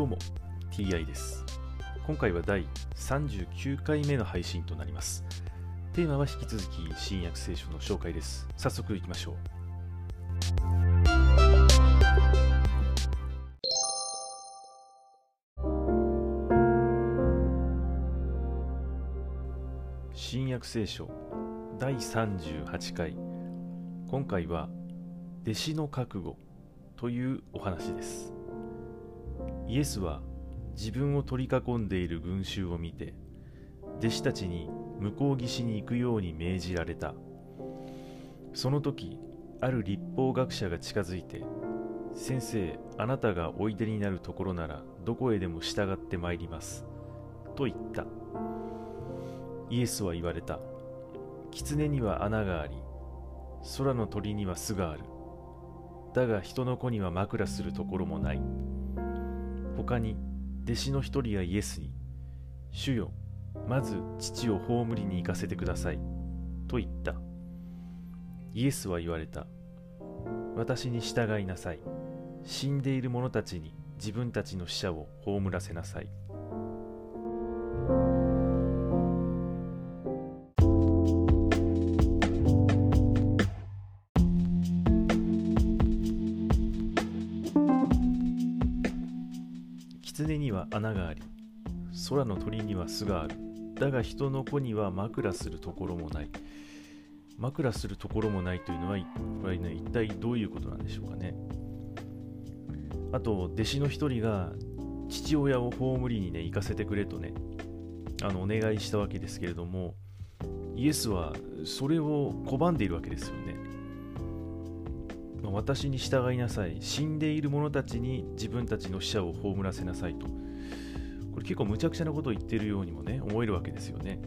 どうも TI です。今回は第39回目の配信となります。テーマは引き続き新約聖書の紹介です。早速いきましょう。新約聖書第38回。今回は弟子の覚悟というお話です。イエスは自分を取り囲んでいる群衆を見て弟子たちに向こう岸に行くように命じられた。その時ある立法学者が近づいて先生あなたがおいでになるところならどこへでも従ってまいります。と言った。イエスは言われた。狐には穴があり空の鳥には巣がある。だが人の子には枕するところもない。他に弟子の一人がイエスに主よまず父を葬りに行かせてくださいと言った。イエスは言われた。私に従いなさい。死んでいる者たちに自分たちの死者を葬らせなさい。狐には穴があり空の鳥には巣がある。だが人の子には枕するところもない。枕するところもないというのはこれ、ね、一体どういうことなんでしょうかね。あと弟子の一人が父親を葬りにね行かせてくれとねあのお願いしたわけですけれどもイエスはそれを拒んでいるわけですよね。私に従いなさい。死んでいる者たちに自分たちの死者を葬らせなさいと。これ結構無茶苦茶なことを言ってるようにもね思えるわけですよね。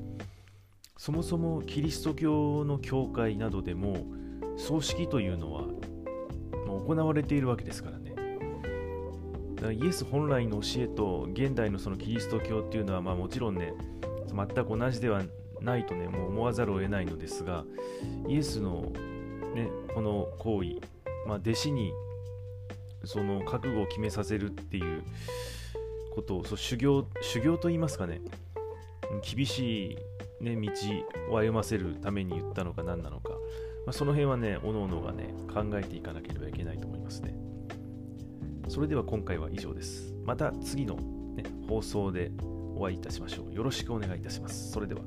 そもそもキリスト教の教会などでも葬式というのは行われているわけですからね。だからイエス本来の教えと現代のそのキリスト教っていうのはまあもちろんね全く同じではないとねもう思わざるを得ないのですがイエスのねこの行為まあ、弟子にその覚悟を決めさせるっていうことをそう修行修行と言いますかね。厳しい、ね、道を歩ませるために言ったのか何なのか、まあ、その辺はねおのおのがね考えていかなければいけないと思いますね。それでは今回は以上です。また次の、ね、放送でお会いいたしましょう。よろしくお願いいたします。それでは。